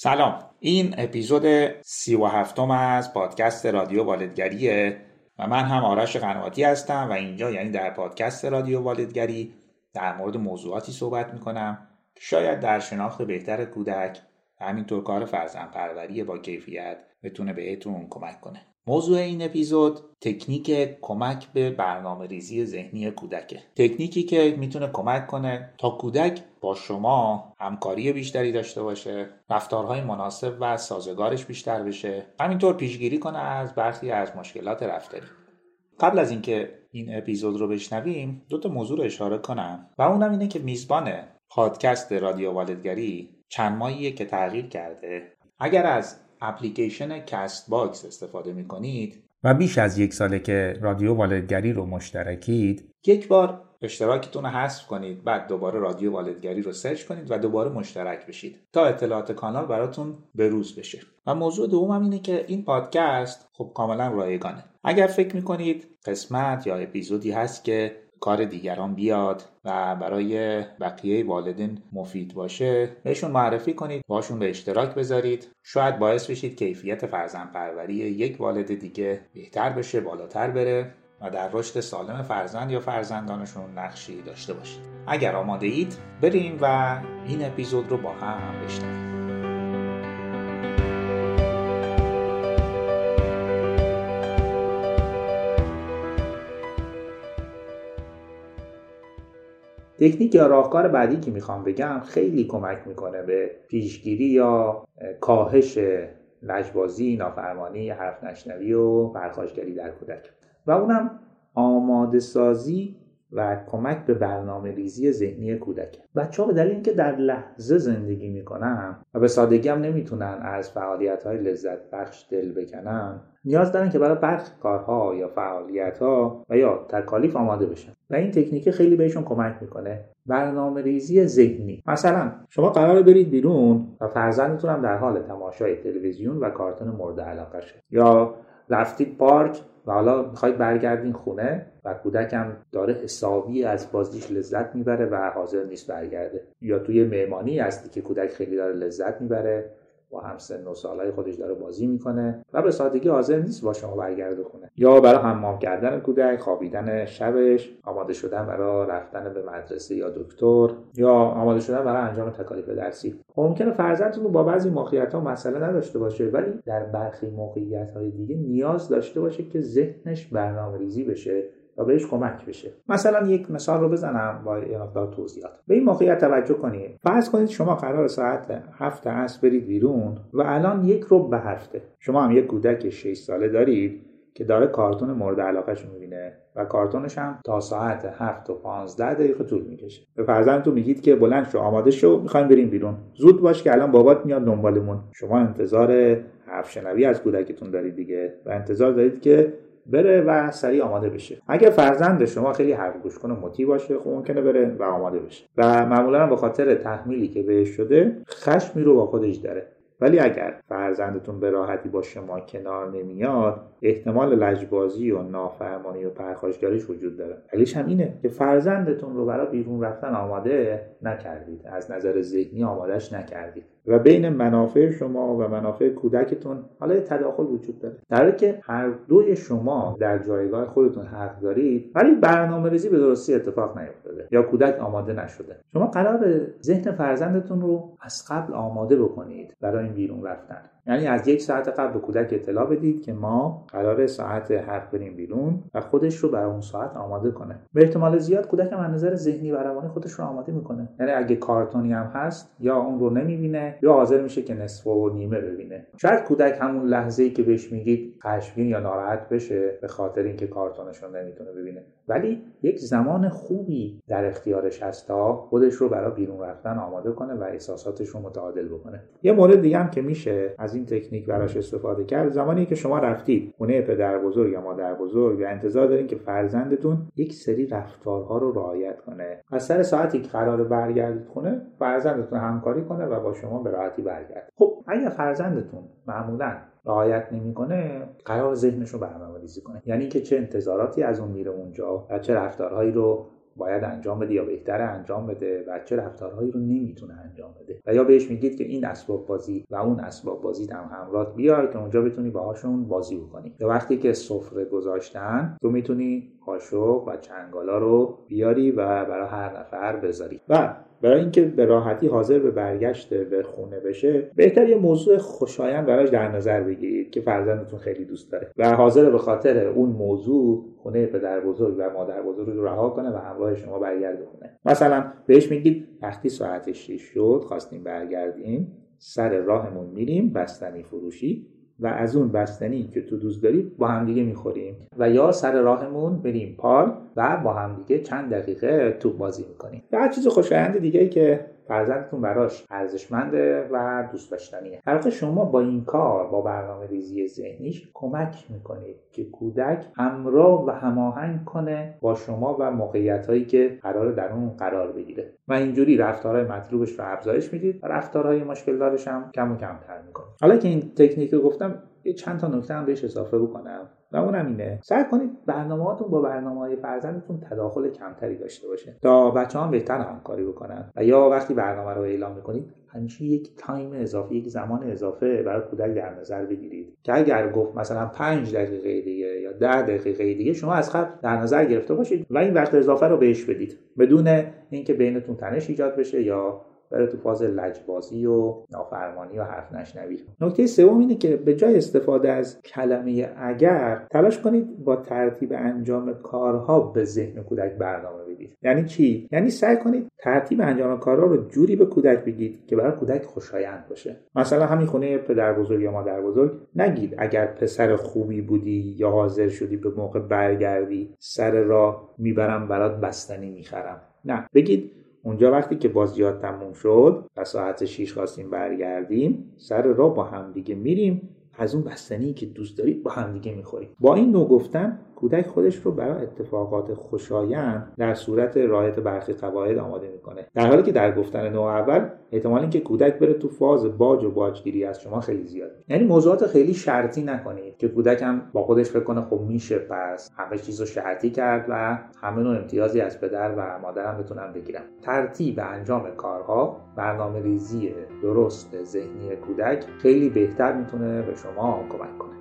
سلام. این اپیزود سی و هفتم از پادکست رادیو والدگریه و من هم آرش قنواتی هستم و اینجا یعنی در پادکست رادیو والدگری در مورد موضوعاتی صحبت می‌کنم که شاید در شناخت بهتر کودک و همینطور کار فرزن پروری با کیفیت بتونه بهتون کمک کنه. موضوع این اپیزود تکنیک کمک به برنامه ریزی ذهنی کودکه. تکنیکی که می‌تونه کمک کنه تا کودک با شما همکاری بیشتری داشته باشه رفتارهای مناسب و سازگارش بیشتر بشه. همینطور پیشگیری کنه از برخی از مشکلات رفتاری. قبل از اینکه این اپیزود رو بشنویم دو تا موضوع رو اشاره کنم و اونم اینه که میزبان پادکست رادیو والدگری چند ماهیه که تغییر کرده. اگر از اپلیکیشن کست باکس استفاده می کنید و بیش از یک ساله که رادیو والدگری رو مشترکید یک بار اشتراکتون رو حذف کنید بعد دوباره رادیو والدگری رو سرچ کنید و دوباره مشترک بشید تا اطلاعات کانال براتون بروز بشه. و موضوع دوم هم اینه که این پادکست خب کاملا رایگانه. اگر فکر می‌کنید قسمت یا اپیزودی هست که کار دیگران بیاد و برای بقیه والدین مفید باشه بهشون معرفی کنید باشون به اشتراک بذارید. شاید باعث بشید کیفیت فرزند پروری یک والد دیگه بهتر بشه بالاتر بره و در رشد سالم فرزند یا فرزندانشون نقشی داشته باشید. اگر آماده اید بریم و این اپیزود رو با هم بشنویم. تکنیک یا راهکار بعدی که می‌خوام بگم خیلی کمک می‌کنه به پیشگیری یا کاهش لجبازی، نافرمانی، حرف نشنوی و پرخاشگری در کودک. و اونم آماده سازی و کمک به برنامه ریزی ذهنی کودک بچه ها به دلیل اینکه در لحظه زندگی می‌کنن و به سادگی هم نمی‌تونن از فعالیت های لذت بخش دل بکنن نیاز دارن که برای برخی کارها یا فعالیت ها و یا تکالیف آماده بشن. و این تکنیک خیلی بهشون کمک می‌کنه. برنامه ریزی ذهنی. مثلا شما قرار برید بیرون و فرزندتون هم در حال تماشای تلویزیون و کارتون مورد علاقه شد یا رفتید پارک و حالا می‌خواید برگردین خونه و کودکم داره حسابی از بازیش لذت می‌بره و حاضر نیست برگرده. یا توی مهمانی هستی که کودک خیلی داره لذت می‌بره با هم سن و سالهای خودش داره بازی می‌کنه و به سادگی حاضر نیست با شما برگرده خونه یا برای حمام کردن کودک خوابیدن شبش آماده شدن برای رفتن به مدرسه یا دکتر یا آماده شدن برای انجام تکالیف درسی. ممکنه فرزندتون با بعضی موقعیت ها مسئله نداشته باشه ولی در برخی موقعیت های دیگه نیاز داشته باشه که ذهنش برنامه ریزی بشه. و بهش کمک بشه. مثلا یک مثال رو بزنم با یه مقدار توضیحات. به این موقعیت توجه کنید. فرض کنید شما قرار ساعت هفت عصر برید بیرون و الان یک رو به هفته. شما هم یک کودک 6 ساله دارید که داره کارتون مورد علاقهش می‌بینه و کارتونش هم تا ساعت هفت و 15 دقیقه طول می‌کشه. به فرزندتون میگید که بلند شو آماده شو می‌خوایم بریم بیرون. زود باش که الان بابات میاد دنبالمون. شما انتظار حرف شنوی از کودکتون دارید دیگه و انتظار دارید که بره و سریع آماده بشه. اگر فرزند شما خیلی حرف گوش کنه مطیع باشه خب ممکنه بره و آماده بشه. و معمولا به خاطر تحمیلی که بهش شده خشمی رو با خودش داره. ولی اگر فرزندتون به راحتی با شما کنار نمیاد احتمال لجبازی و نافرمانی و پرخاشگریش وجود داره. دلیلش هم اینه که فرزندتون رو برای بیرون رفتن آماده نکردید. از نظر ذهنی آمادهش نکردید. و بین منافع شما و منافع کودکتون حالا تداخل وجود داره. در حالی که هر دوی شما در جایگاه خودتون حق دارید ولی برنامه ریزی به درستی اتفاق نیفتاده یا کودک آماده نشده. شما قرار ذهن فرزندتون رو از قبل آماده بکنید. برای این بیرون رفتن. یعنی از یک ساعت قبل به کودک اطلاع بدید که ما قرار ساعت هفت بریم بیرون و خودش رو برای اون ساعت آماده کنه. به احتمال زیاد کودک هم از نظر ذهنی و روانی خودش رو آماده می‌کنه. یعنی اگه کارتونی هم هست یا اون رو نمی‌بینه یا حاضر میشه که نصف و نیمه ببینه. شاید کودک همون لحظه ای که بهش میگید خشمگین یا ناراحت بشه به خاطر اینکه کارتونش رو نمی‌تونه ببینه. ولی یک زمان خوبی در اختیارش هست تا خودش رو برای بیرون رفتن آماده کنه و احساساتش رو متعادل بکنه. یه مورد دیگه هم که میشه از این تکنیک براش استفاده کرد. زمانی که شما رفتید خونه پدر بزرگ یا مادر بزرگ و انتظار دارین که فرزندتون یک سری رفتارها رو رعایت کنه. از سر ساعتی که قرار برگردید خونه فرزندتون همکاری کنه و با شما به راحتی برگرد خب اگر فرزندتون معمولا رعایت نمی‌کنه قرار ذهنش رو برنامه ریزی کنه. یعنی که چه انتظاراتی از اون میره اونجا و چه رفتارهایی رو باید انجام بده یا بهتر انجام بده بچه رفتارهایی رو نمی‌تونه انجام بده. و یا بهش میگید که این اسباب بازی و اون اسباب بازی هم همراه بیار که اونجا بتونی باهاشون بازی بکنی. یا وقتی که سفره گذاشتن تو می‌تونی قاشق و چنگالا رو بیاری و برای هر نفر بذاری. و برای اینکه به راحتی حاضر به برگشت به خونه بشه بهتر یه موضوع خوشایند براش در نظر بگیرید که فرزندتون خیلی دوست داره و حاضر به خاطر اون موضوع خونه پدر بزرگ و مادر بزرگ رو رها کنه و همراه شما برگرده خونه. مثلا بهش میگید وقتی ساعت 6 شد خواستیم برگردیم سر راهمون میریم بستنی فروشی و از اون بستنی که تو دوست داری با همدیگه می‌خوریم. و یا سر راهمون بریم پارک و با همدیگه چند دقیقه تو بازی می‌کنیم. یا هر چیز خوشایند دیگه ای که فرزندتون براش ارزشمنده و دوست داشتنیه. در شما با این کار با برنامه ریزی ذهنیش کمک می‌کنید که کودک همراه و هماهنگ کنه با شما و موقعیت هایی که قرار در اون قرار بگیره. و اینجوری رفتارهای مطلوبش رو افزایش می‌دید و رفتارهای مشکل دارش هم کم و کمتر می‌کنید حالا که این تکنیک رو گفتم یه چند تا نکته هم بهش اضافه بکنم. و اونم اینه. سعی کنید برنامهاتون با برنامه های فرزندتون تداخل کمتری داشته باشه تا بچه هم بهتر همکاری بکنن. و یا وقتی برنامه رو اعلام می‌کنید همیشه یک تایم اضافه یک زمان اضافه برای کودک در نظر بگیرید. که اگر گفت مثلا 5 دقیقه دیگه یا 10 دقیقه دیگه شما از قبل در نظر گرفته باشید و این وقت اضافه رو بهش بدید. بدون اینکه بینتون تنش ایجاد بشه یا بره تو فاز لجبازی و نافرمانی و حرف نشنوی. نکته سوم اینه که به جای استفاده از کلمه اگر تلاش کنید با ترتیب انجام کارها به ذهن کودک برنامه بدید یعنی چی؟ یعنی سعی کنید ترتیب انجام کارها رو جوری به کودک بگید که برای کودک خوشایند باشه. مثلا همین خونه پدر بزرگ یا مادر بزرگ نگید اگر پسر خوبی بودی یا حاضر شدی به موقع برگردی سر راه می‌برم برات بستنی می‌خرم. نه بگید اونجا وقتی که بازیات تموم شد و ساعت 6 خواستیم برگردیم سر راه با همدیگه میریم. از اون بستنی که دوست دارید با همدیگه می‌خوریم. با این نوع گفتن کودک خودش رو برای اتفاقات خوشایند در صورت رعایت برخی قواعد آماده می‌کنه. در حالی که در گفتن نوع اول احتمال اینکه کودک بره تو فاز باج و باجگیری از شما خیلی زیاد. یعنی موضوعات خیلی شرطی نکنید که کودک هم با خودش فکر کنه خب میشه پس همه چیز رو شرطی کرد و همه نوع امتیازی از پدر و مادرم بتونم بگیرم. ترتیب انجام کارها برنامه ریزی درست ذهنی کودک خیلی بهتر می‌تونه به شما کمک کنه.